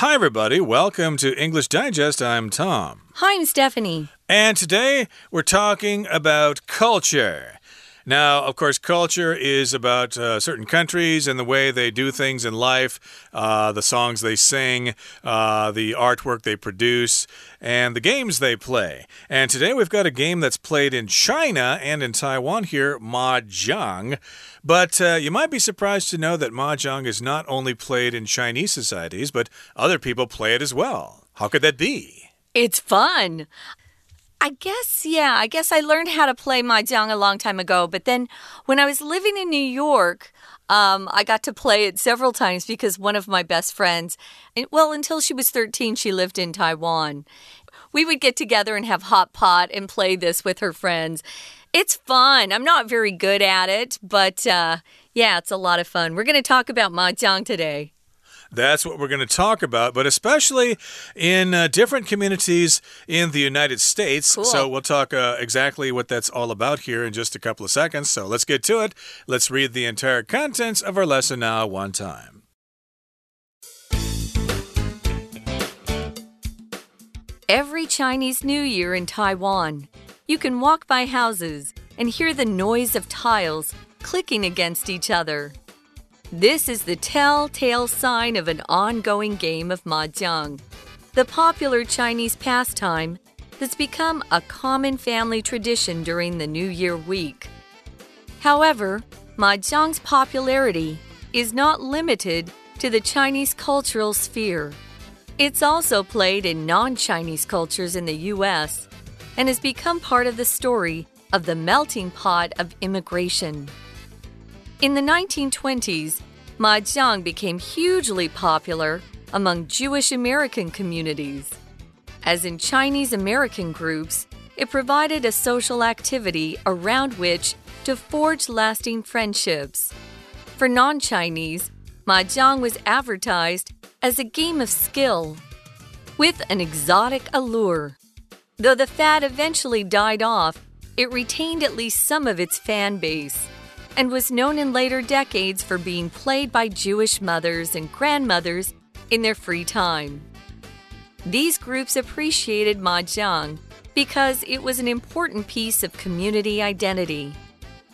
Hi, everybody. Welcome to English Digest. I'm Tom. Hi, I'm Stephanie. And today we're talking about culture. Now, of course, culture is about uh, certain countries and the way they do things in life, uh, the songs they sing, uh, the artwork they produce, and the games they play. And today we've got a game that's played in China and in Taiwan here, Mahjong. But uh, you might be surprised to know that Mahjong is not only played in Chinese societies, but other people play it as well. How could that be? It's fun. I guess, yeah, I guess I learned how to play Mahjong a long time ago. But then when I was living in New York, um, I got to play it several times because one of my best friends, well, until she was 13, she lived in Taiwan. We would get together and have hot pot and play this with her friends. It's fun. I'm not very good at it, but uh, yeah, it's a lot of fun. We're going to talk about Mahjong today. That's what we're going to talk about, but especially in uh, different communities in the United States. Cool. So we'll talk uh, exactly what that's all about here in just a couple of seconds. So let's get to it. Let's read the entire contents of our lesson now, one time. Every Chinese New Year in Taiwan, you can walk by houses and hear the noise of tiles clicking against each other. This is the telltale sign of an ongoing game of mahjong, the popular Chinese pastime that's become a common family tradition during the New Year week. However, mahjong's popularity is not limited to the Chinese cultural sphere. It's also played in non Chinese cultures in the US and has become part of the story of the melting pot of immigration. In the 1920s, Mahjong became hugely popular among Jewish American communities. As in Chinese American groups, it provided a social activity around which to forge lasting friendships. For non Chinese, Mahjong was advertised as a game of skill with an exotic allure. Though the fad eventually died off, it retained at least some of its fan base and was known in later decades for being played by Jewish mothers and grandmothers in their free time. These groups appreciated Mahjong because it was an important piece of community identity,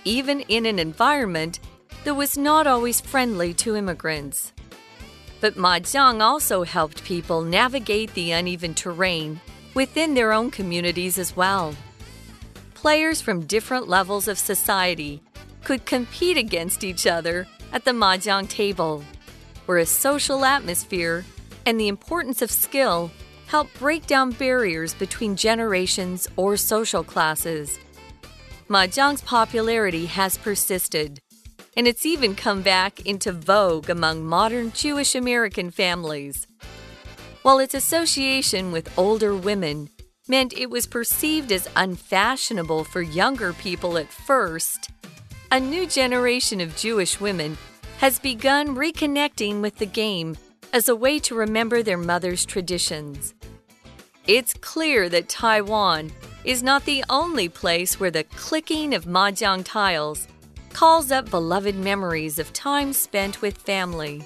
even in an environment that was not always friendly to immigrants. But Mahjong also helped people navigate the uneven terrain within their own communities as well. Players from different levels of society could compete against each other at the mahjong table, where a social atmosphere and the importance of skill help break down barriers between generations or social classes. Mahjong's popularity has persisted, and it's even come back into vogue among modern Jewish American families. While its association with older women meant it was perceived as unfashionable for younger people at first, a new generation of Jewish women has begun reconnecting with the game as a way to remember their mother's traditions. It's clear that Taiwan is not the only place where the clicking of mahjong tiles calls up beloved memories of time spent with family.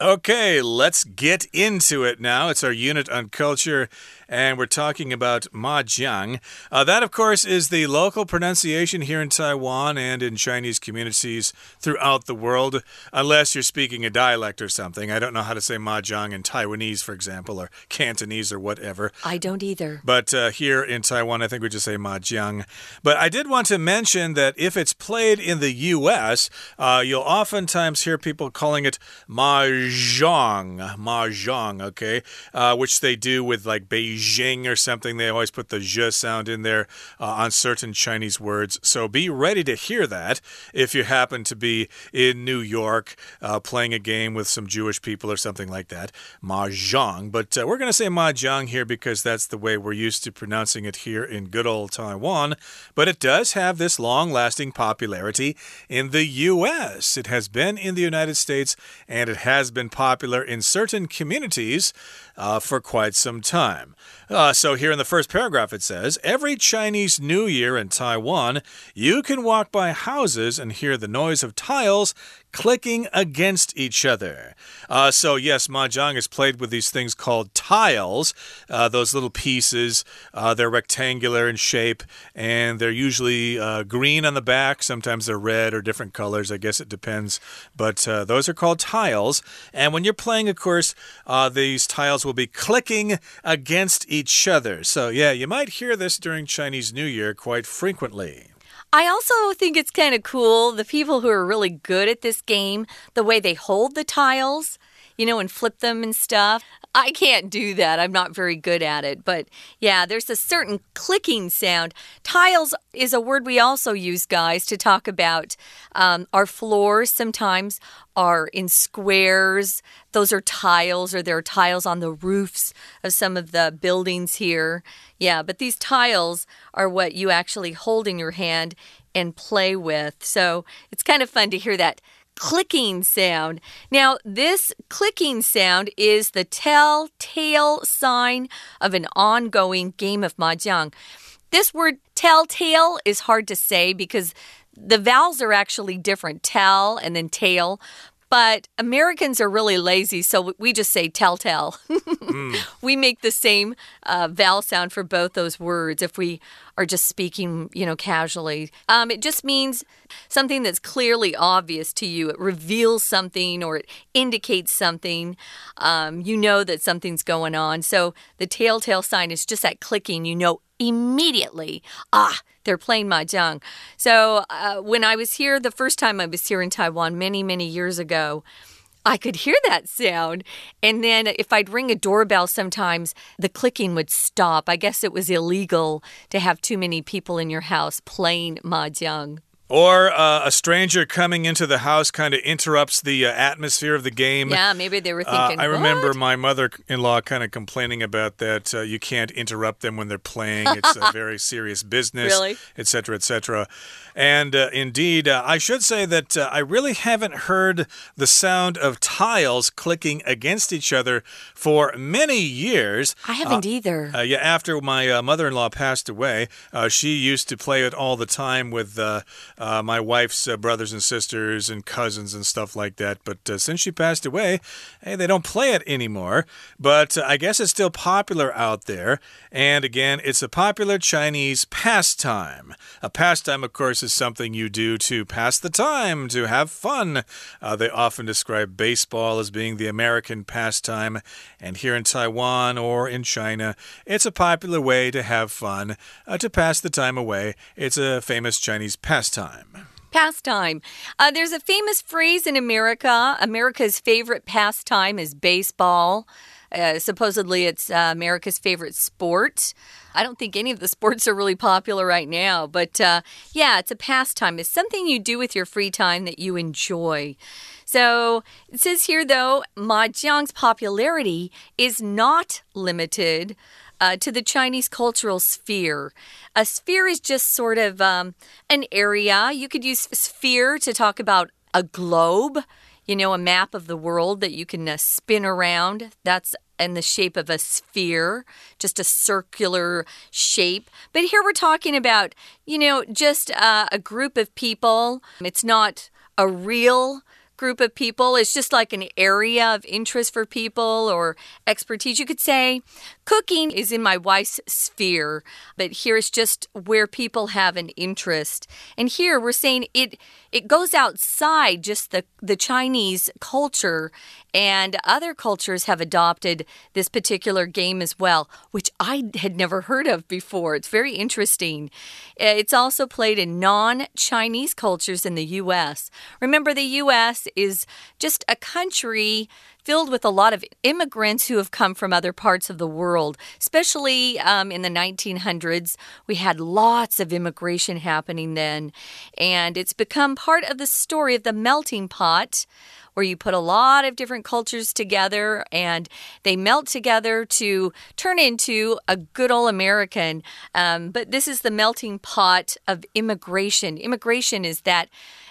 Okay, let's get into it now. It's our unit on culture and we're talking about Mahjong. Uh, that, of course, is the local pronunciation here in Taiwan and in Chinese communities throughout the world, unless you're speaking a dialect or something. I don't know how to say Mahjong in Taiwanese, for example, or Cantonese or whatever. I don't either. But uh, here in Taiwan, I think we just say Mahjong. But I did want to mention that if it's played in the U.S., uh, you'll oftentimes hear people calling it Mahjong. Mahjong, okay? Uh, which they do with like Beijing Beijing or something. They always put the zh sound in there uh, on certain Chinese words. So be ready to hear that if you happen to be in New York uh, playing a game with some Jewish people or something like that. Mahjong. But uh, we're going to say Mahjong here because that's the way we're used to pronouncing it here in good old Taiwan. But it does have this long lasting popularity in the U.S. It has been in the United States and it has been popular in certain communities uh, for quite some time. Uh, so, here in the first paragraph, it says Every Chinese New Year in Taiwan, you can walk by houses and hear the noise of tiles clicking against each other. Uh, so, yes, Mahjong is played with these things called tiles, uh, those little pieces. Uh, they're rectangular in shape and they're usually uh, green on the back. Sometimes they're red or different colors. I guess it depends. But uh, those are called tiles. And when you're playing, of course, uh, these tiles will be clicking against each other. So, yeah, you might hear this during Chinese New Year quite frequently. I also think it's kind of cool the people who are really good at this game, the way they hold the tiles, you know, and flip them and stuff. I can't do that. I'm not very good at it. But yeah, there's a certain clicking sound. Tiles is a word we also use, guys, to talk about um, our floors sometimes are in squares. Those are tiles, or there are tiles on the roofs of some of the buildings here. Yeah, but these tiles are what you actually hold in your hand and play with. So it's kind of fun to hear that clicking sound. Now, this clicking sound is the telltale sign of an ongoing game of mahjong. This word telltale is hard to say because the vowels are actually different tell and then tail. But Americans are really lazy, so we just say telltale. mm. We make the same uh, vowel sound for both those words if we are just speaking, you know, casually. Um, it just means something that's clearly obvious to you. It reveals something or it indicates something. Um, you know that something's going on. So the telltale sign is just that clicking. You know immediately, ah, they're playing mahjong. So uh, when I was here, the first time I was here in Taiwan many, many years ago, I could hear that sound. And then if I'd ring a doorbell sometimes, the clicking would stop. I guess it was illegal to have too many people in your house playing mahjong. Or uh, a stranger coming into the house kind of interrupts the uh, atmosphere of the game. Yeah, maybe they were uh, thinking. I remember what? my mother in law kind of complaining about that. Uh, you can't interrupt them when they're playing, it's a very serious business, really? etc., etc. And uh, indeed, uh, I should say that I really haven't heard the sound of tiles clicking against each other for many years. I haven't either. yeah, after my mother in law passed away, she used to play it all the time with uh, my wife's uh, brothers and sisters and cousins and stuff like that. But uh, since she passed away, hey, they don't play it anymore. But uh, I guess it's still popular out there. And again, it's a popular Chinese pastime. A pastime, of course, is something you do to pass the time, to have fun. Uh, they often describe baseball as being the American pastime. And here in Taiwan or in China, it's a popular way to have fun, uh, to pass the time away. It's a famous Chinese pastime pastime. Pastime. Uh, there's a famous phrase in America. America's favorite pastime is baseball. Uh, supposedly, it's uh, America's favorite sport. I don't think any of the sports are really popular right now, but uh, yeah, it's a pastime. It's something you do with your free time that you enjoy. So it says here, though, Mahjong's popularity is not limited uh, to the Chinese cultural sphere. A sphere is just sort of um, an area. You could use sphere to talk about a globe, you know, a map of the world that you can uh, spin around. That's in the shape of a sphere, just a circular shape. But here we're talking about, you know, just uh, a group of people. It's not a real group of people. It's just like an area of interest for people or expertise. You could say cooking is in my wife's sphere, but here it's just where people have an interest. And here we're saying it it goes outside just the the Chinese culture and other cultures have adopted this particular game as well, which I had never heard of before. It's very interesting. Uh, it's also played in non Chinese cultures in the US. Remember, the US is just a country filled with a lot of immigrants who have come from other parts of the world, especially um, in the 1900s. We had lots of immigration happening then, and it's become part of the story of the melting pot where you put a lot of different cultures together and they melt together to turn into a good old American. Um, but this is the melting pot of immigration. Immigration is that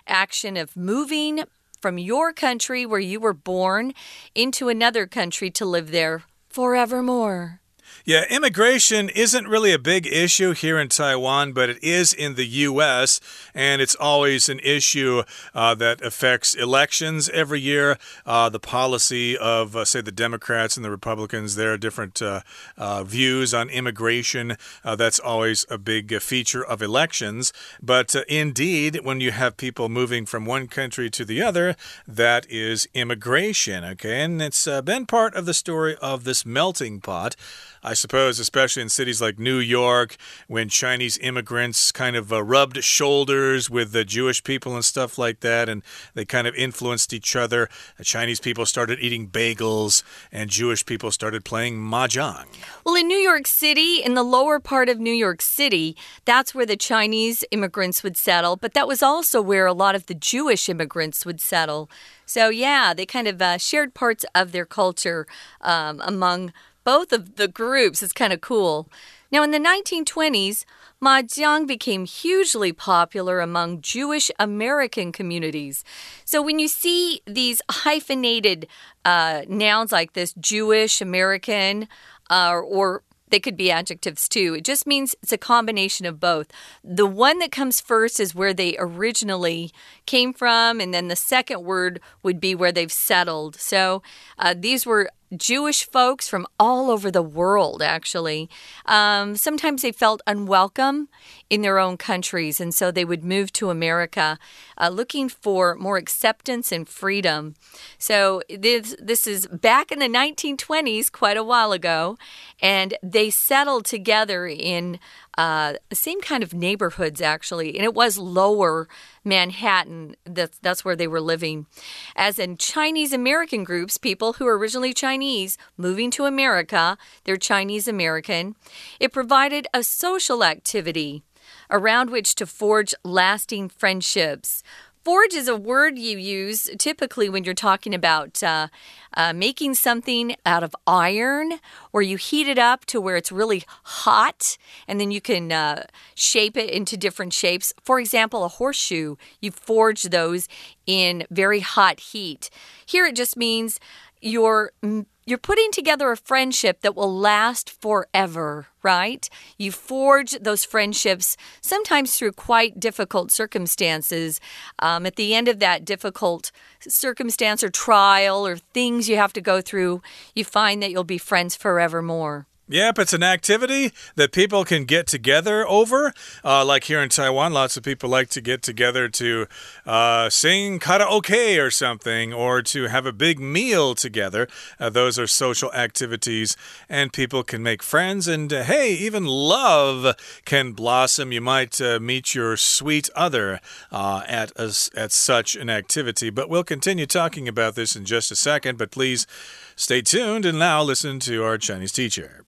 action of moving from your country where you were born into another country to live there forevermore. Yeah, immigration isn't really a big issue here in Taiwan, but it is in the U.S., and it's always an issue uh, that affects elections every year. Uh, the policy of, uh, say, the Democrats and the Republicans, there are different uh, uh, views on immigration, uh, that's always a big feature of elections. But indeed, when you have people moving from one country to the other, that is immigration, okay? And it's been part of the story of this melting pot. I suppose, especially in cities like New York, when Chinese immigrants kind of uh, rubbed shoulders with the Jewish people and stuff like that, and they kind of influenced each other. The Chinese people started eating bagels, and Jewish people started playing mahjong. Well, in New York City, in the lower part of New York City, that's where the Chinese immigrants would settle, but that was also where a lot of the Jewish immigrants would settle. So, yeah, they kind of uh, shared parts of their culture um, among both of the groups. It's kind of cool. Now, in the 1920s, Mahjong became hugely popular among Jewish American communities. So, when you see these hyphenated uh, nouns like this, Jewish, American, uh, or they could be adjectives too. It just means it's a combination of both. The one that comes first is where they originally came from, and then the second word would be where they've settled. So uh, these were Jewish folks from all over the world, actually. Um, sometimes they felt unwelcome in their own countries, and so they would move to America uh, looking for more acceptance and freedom. So, this, this is back in the 1920s, quite a while ago, and they settled together in uh, same kind of neighborhoods, actually, and it was lower Manhattan. That's, that's where they were living. As in Chinese American groups, people who were originally Chinese moving to America, they're Chinese American. It provided a social activity around which to forge lasting friendships. Forge is a word you use typically when you're talking about uh, uh, making something out of iron, where you heat it up to where it's really hot, and then you can uh, shape it into different shapes. For example, a horseshoe, you forge those in very hot heat. Here it just means you're you're putting together a friendship that will last forever, right? You forge those friendships sometimes through quite difficult circumstances. Um, at the end of that difficult circumstance or trial or things you have to go through, you find that you'll be friends forevermore. Yep, it's an activity that people can get together over. Uh, like here in Taiwan, lots of people like to get together to uh, sing karaoke or something, or to have a big meal together. Uh, those are social activities, and people can make friends. And uh, hey, even love can blossom. You might uh, meet your sweet other uh, at, a, at such an activity. But we'll continue talking about this in just a second. But please stay tuned and now listen to our Chinese teacher.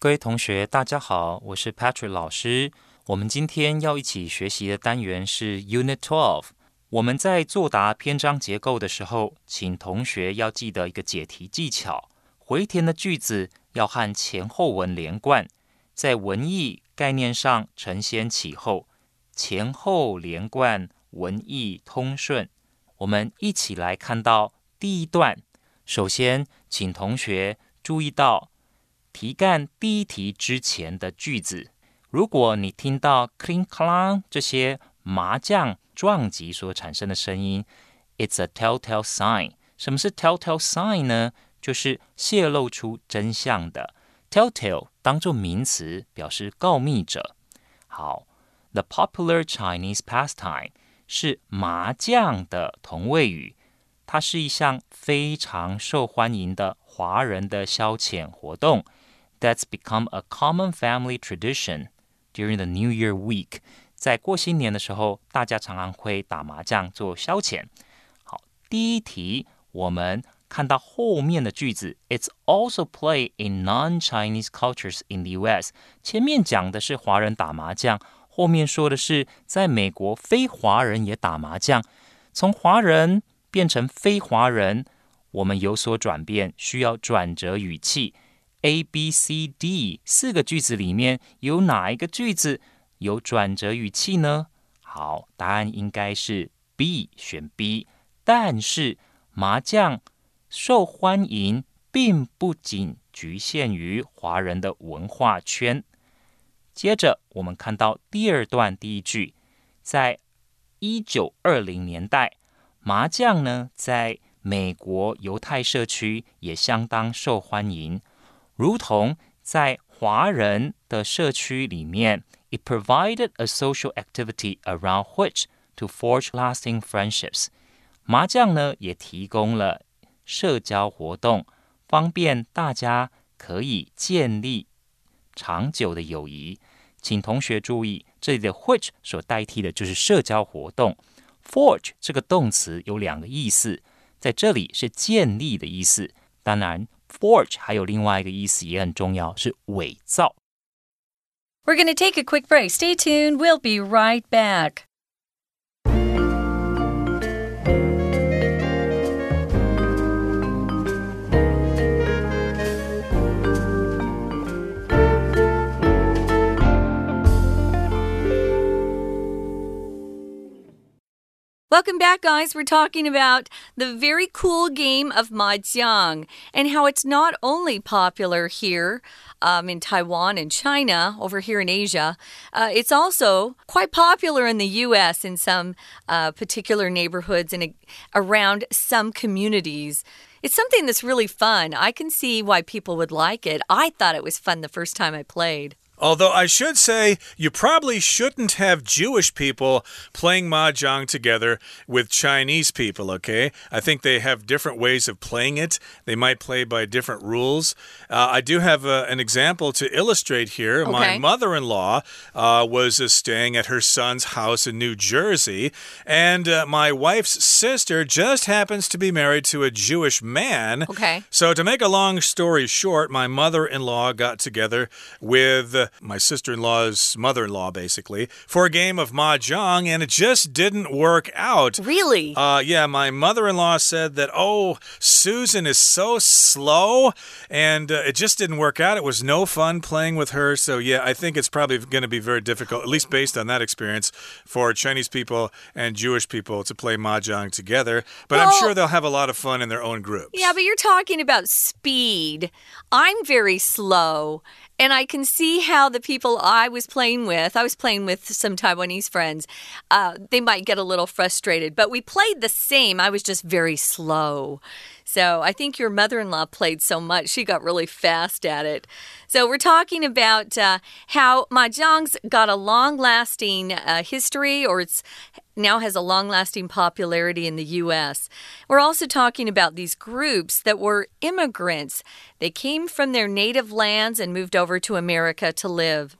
各位同学，大家好，我是 Patrick 老师。我们今天要一起学习的单元是 Unit Twelve。我们在作答篇章结构的时候，请同学要记得一个解题技巧：回填的句子要和前后文连贯，在文意概念上承先启后，前后连贯，文意通顺。我们一起来看到第一段。首先，请同学注意到。题干第一题之前的句子，如果你听到 clink clang 这些麻将撞击所产生的声音，it's a telltale sign。什么是 telltale sign 呢？就是泄露出真相的。telltale 当做名词表示告密者。好，the popular Chinese pastime 是麻将的同位语，它是一项非常受欢迎的华人的消遣活动。that's become a common family tradition during the New Year week。在过新年的时候，大家常常会打麻将做消遣。好，第一题我们看到后面的句子，It's also played in non-Chinese cultures in the U.S. 前面讲的是华人打麻将，后面说的是在美国非华人也打麻将。从华人变成非华人，我们有所转变，需要转折语气。 A、B、C、D 四个句子里面有哪一个句子有转折语气呢？好，答案应该是 B，选 B。但是麻将受欢迎，并不仅局限于华人的文化圈。接着，我们看到第二段第一句，在一九二零年代，麻将呢，在美国犹太社区也相当受欢迎，如同在华人的社区里面，it provided a social activity around which to forge lasting friendships。麻将呢，也提供了社交活动，方便大家可以建立长久的友谊。请同学注意，这里的 which 所代替的就是社交活动。forge 这个动词有两个意思，在这里是建立的意思。当然 ，forge 还有另外一个意思也很重要，是伪造。We're going to take a quick break. Stay tuned. We'll be right back. Welcome back, guys. We're talking about the very cool game of Mahjong and how it's not only popular here um, in Taiwan and China, over here in Asia, uh, it's also quite popular in the U.S. in some uh, particular neighborhoods and around some communities. It's something that's really fun. I can see why people would like it. I thought it was fun the first time I played. Although I should say, you probably shouldn't have Jewish people playing Mahjong together with Chinese people, okay? I think they have different ways of playing it. They might play by different rules. Uh, I do have uh, an example to illustrate here. Okay. My mother in law uh, was uh, staying at her son's house in New Jersey, and uh, my wife's sister just happens to be married to a Jewish man. Okay. So, to make a long story short, my mother in law got together with my sister in law's mother in law, basically, for a game of Mahjong, and it just didn't work out. Really? Uh, yeah, my mother in law said that, oh, Susan is so slow, and uh, it just didn't work out. It was no fun playing with her. So, yeah, I think it's probably going to be very difficult, at least based on that experience, for Chinese people and Jewish people to play Mahjong together. But well, I'm sure they'll have a lot of fun in their own groups. Yeah, but you're talking about speed. I'm very slow. And I can see how the people I was playing with, I was playing with some Taiwanese friends, uh, they might get a little frustrated. But we played the same. I was just very slow. So I think your mother in law played so much, she got really fast at it. So we're talking about uh, how Mahjong's got a long lasting uh, history, or it's now has a long lasting popularity in the U.S. We're also talking about these groups that were immigrants. They came from their native lands and moved over to America to live.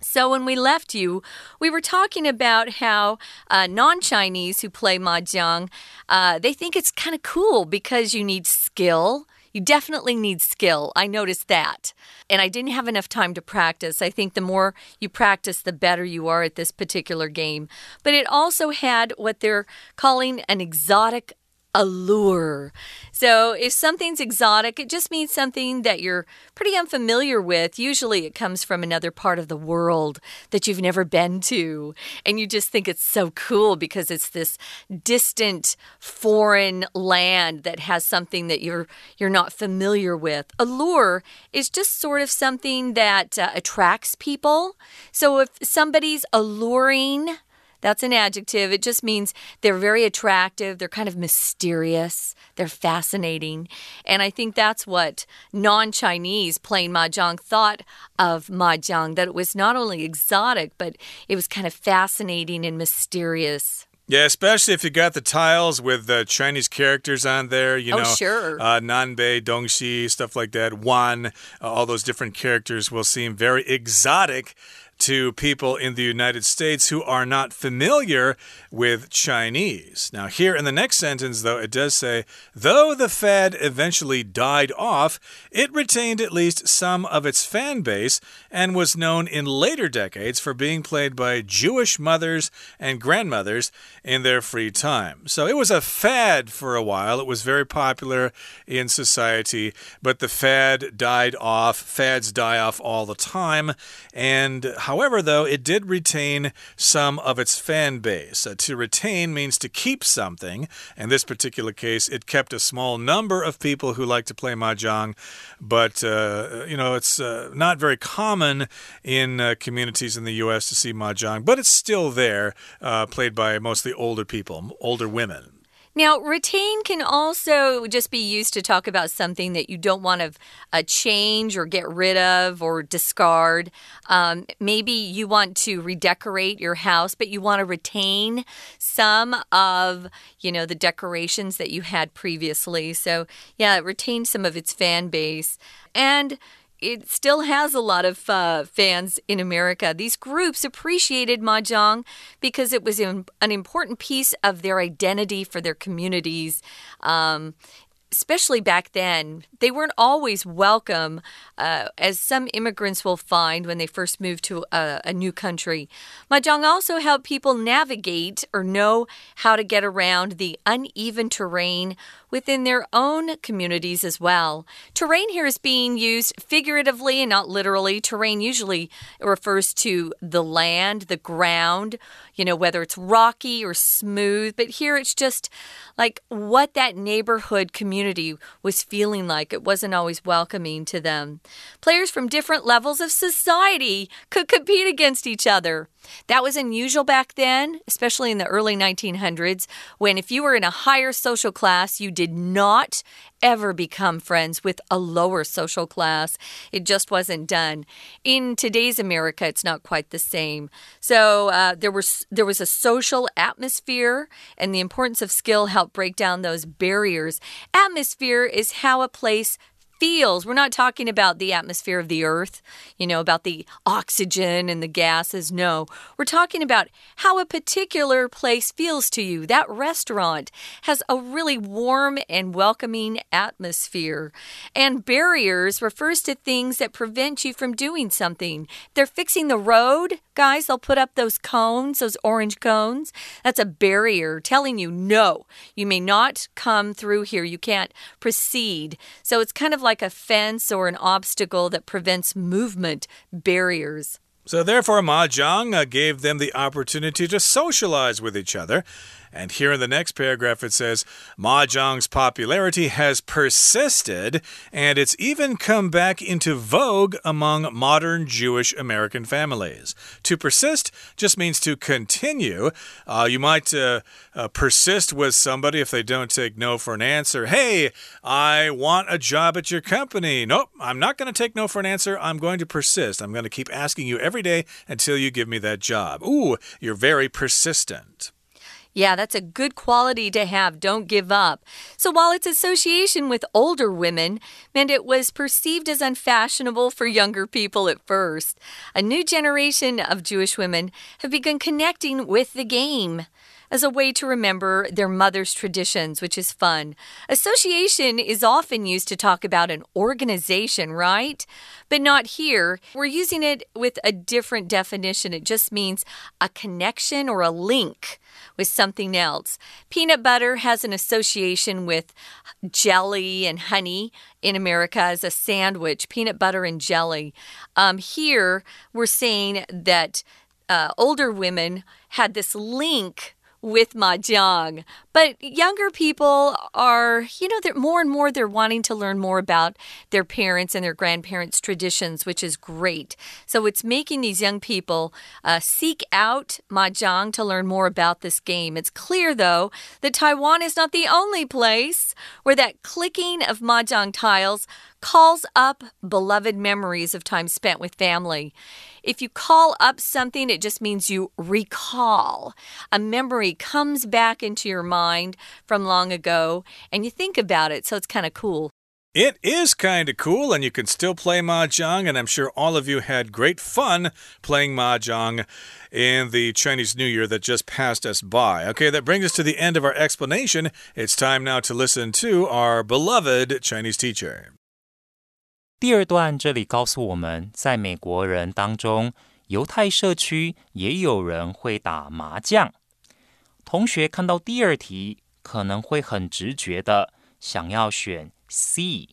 So, when we left you, we were talking about how uh, non Chinese who play Mahjong, uh, they think it's kind of cool because you need skill. You definitely need skill. I noticed that. And I didn't have enough time to practice. I think the more you practice, the better you are at this particular game. But it also had what they're calling an exotic allure. So, if something's exotic, it just means something that you're pretty unfamiliar with. Usually, it comes from another part of the world that you've never been to. And you just think it's so cool because it's this distant foreign land that has something that you're you're not familiar with. Allure is just sort of something that uh, attracts people. So if somebody's alluring, that's an adjective. It just means they're very attractive, they're kind of mysterious, they're fascinating. And I think that's what non Chinese playing Mahjong thought of Mahjong that it was not only exotic, but it was kind of fascinating and mysterious. Yeah, especially if you got the tiles with the Chinese characters on there, you oh, know, sure. uh, Nanbei, Dongxi, stuff like that. Wan, uh, all those different characters will seem very exotic to people in the United States who are not familiar with Chinese. Now, here in the next sentence, though, it does say, though the fad eventually died off, it retained at least some of its fan base and was known in later decades for being played by Jewish mothers and grandmothers in their free time. So it was a fad for a while. It was very popular in society, but the fad died off. Fads die off all the time. And however, though, it did retain some of its fan base. Uh, to retain means to keep something. In this particular case, it kept a small number of people who like to play mahjong, but, uh, you know, it's uh, not very common in uh, communities in the U.S. to see mahjong, but it's still there, uh, played by mostly older people, older women. Now, retain can also just be used to talk about something that you don't want to uh, change or get rid of or discard. Um, maybe you want to redecorate your house, but you want to retain some of, you know, the decorations that you had previously. So, yeah, retain some of its fan base. And it still has a lot of uh, fans in America. These groups appreciated mahjong because it was an important piece of their identity for their communities. Um, especially back then, they weren't always welcome, uh, as some immigrants will find when they first move to a, a, new country. Mahjong also helped people navigate or know how to get around the uneven terrain within their own communities as well. Terrain here is being used figuratively and not literally. Terrain usually refers to the land, the ground, you know, whether it's rocky or smooth, but here it's just like what that neighborhood community was feeling like. It wasn't always welcoming to them. Players from different levels of society could compete against each other. That was unusual back then, especially in the early 1900s, when if you were in a higher social class, you did not ever become friends with a lower social class. It just wasn't done. In today's America, it's not quite the same. So uh, there was there was a social atmosphere, and the importance of skill helped break down those barriers. Atmosphere is how a place feels. We're not talking about the atmosphere of the earth, you know, about the oxygen and the gases. No, we're talking about how a particular place feels to you. That restaurant has a really warm and welcoming atmosphere. And barriers refers to things that prevent you from doing something. They're fixing the road, guys. They'll put up those cones, those orange cones. That's a barrier telling you, no, you may not come through here. You can't proceed. So it's kind of like a fence or an obstacle that prevents movement, barriers. So, therefore, Mahjong uh, gave them the opportunity to socialize with each other and here in the next paragraph, it says Mahjong's popularity has persisted, and it's even come back into vogue among modern Jewish American families. To persist just means to continue. Uh, you might uh, uh, persist with somebody if they don't take no for an answer. Hey, I want a job at your company. Nope, I'm not going to take no for an answer. I'm going to persist. I'm going to keep asking you every day until you give me that job. Ooh, you're very persistent. Yeah, that's a good quality to have. Don't give up. So while its association with older women meant it was perceived as unfashionable for younger people at first, a new generation of Jewish women have begun connecting with the game as a way to remember their mother's traditions, which is fun. Association is often used to talk about an organization, right? But not here. We're using it with a different definition. It just means a connection or a link with something else. Peanut butter has an association with jelly and honey in America as a sandwich, peanut butter and jelly. Um, here, we're saying that uh, older women had this link with mahjong. But younger people are, you know, they're more and more they're wanting to learn more about their parents and their grandparents' traditions, which is great. So it's making these young people uh, seek out mahjong to learn more about this game. It's clear, though, that Taiwan is not the only place where that clicking of mahjong tiles calls up beloved memories of time spent with family. If you call up something, it just means you recall. A memory comes back into your mind from long ago and you think about it, so it's kind of cool. It is kind of cool, and you can still play Mahjong, and I'm sure all of you had great fun playing Mahjong in the Chinese New Year that just passed us by. Okay, that brings us to the end of our explanation. It's time now to listen to our beloved Chinese teacher. 第二段这里告诉我们，在美国人当中，犹太社区也有人会打麻将。 同学看到第二题，可能会很直觉的想要选 C，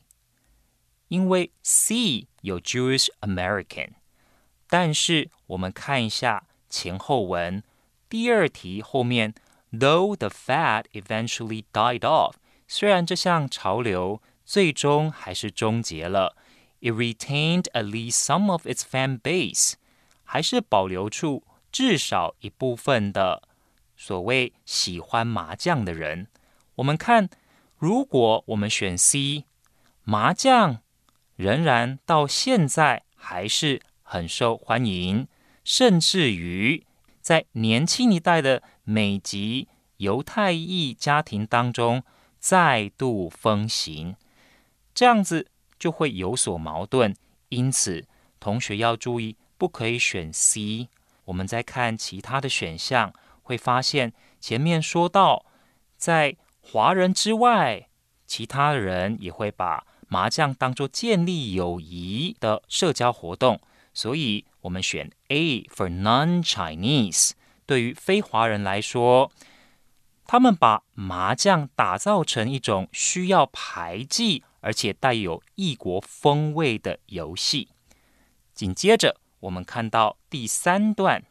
因为 C 有 Jewish American。但是我们看一下前后文。第二题后面，Though the fad eventually died off，虽然这项潮流最终还是终结了，it retained at least some of its fan base，还是保留出至少一部分的所谓喜欢麻将的人。我们看，如果我们选 C，麻将仍然到现在还是很受欢迎，甚至于在年轻一代的美籍犹太裔家庭当中再度风行，这样子就会有所矛盾。因此，同学要注意，不可以选 C。我们再看其他的选项，会发现前面说到，在华人之外，其他人也会把麻将当做建立友谊的社交活动，所以我们选 A for non-Chinese。对于非华人来说，他们把麻将打造成一种需要牌技而且带有异国风味的游戏。紧接着，我们看到第三段，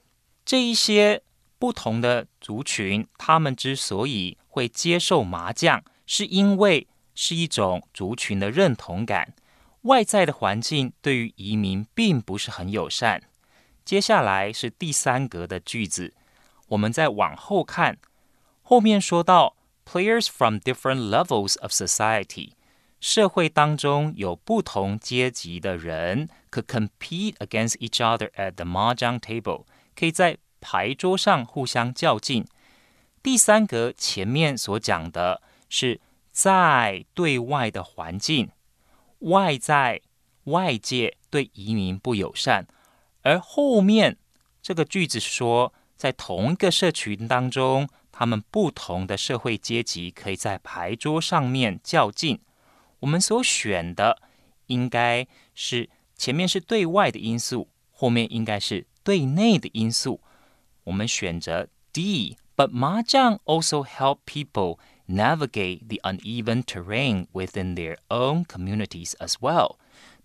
这一些不同的族群，他们之所以会接受麻将，是因为是一种族群的认同感。外在的环境对于移民并不是很友善。接下来是第三格的句子，我们再往后看，后面说到 players from different levels of society，社会当中有不同阶级的人 could compete against each other at the mahjong table，可以在牌桌上互相较劲。第三格前面所讲的是在对外的环境，外在外界对移民不友善，而后面这个句子说，在同一个社群当中，他们不同的社会阶级可以在牌桌上面较劲。我们所选的应该是前面是对外的因素，后面应该是对内的因素。我们选择 D。But mahjong also help people navigate the uneven terrain within their own communities as well.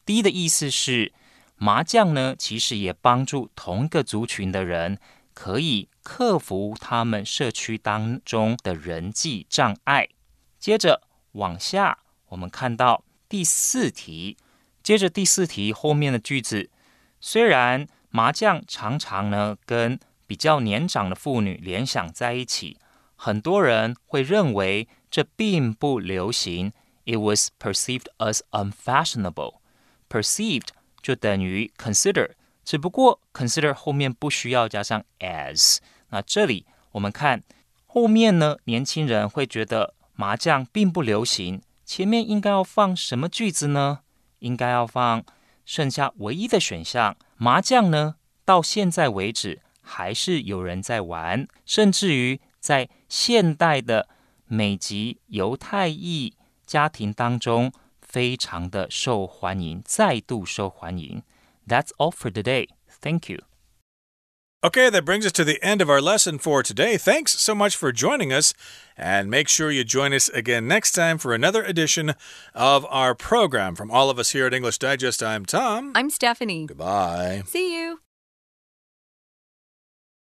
第一的意思是，麻将呢，其实也帮助同一个族群的人可以克服他们社区当中的人际障碍。接着往下，我们看到第四题。接着第四题后面的句子，虽然麻将常常呢跟 比较年长的妇女联想在一起，很多人会认为这并不流行。It was perceived as unfashionable. Perceived 就等于 consider，只不过 consider 后面不需要加上 as。那这里我们看后面呢，年轻人会觉得麻将并不流行。前面应该要放什么句子呢？应该要放剩下唯一的选项，麻将呢，到现在为止。还是有人在玩，甚至于在现代的美籍犹太裔家庭当中，非常的受欢迎，再度受欢迎。That's all for today. Thank you. Okay, that brings us to the end of our lesson for today. Thanks so much for joining us, and make sure you join us again next time for another edition of our program. From all of us here at English Digest, I'm Tom. I'm Stephanie. Goodbye. See you.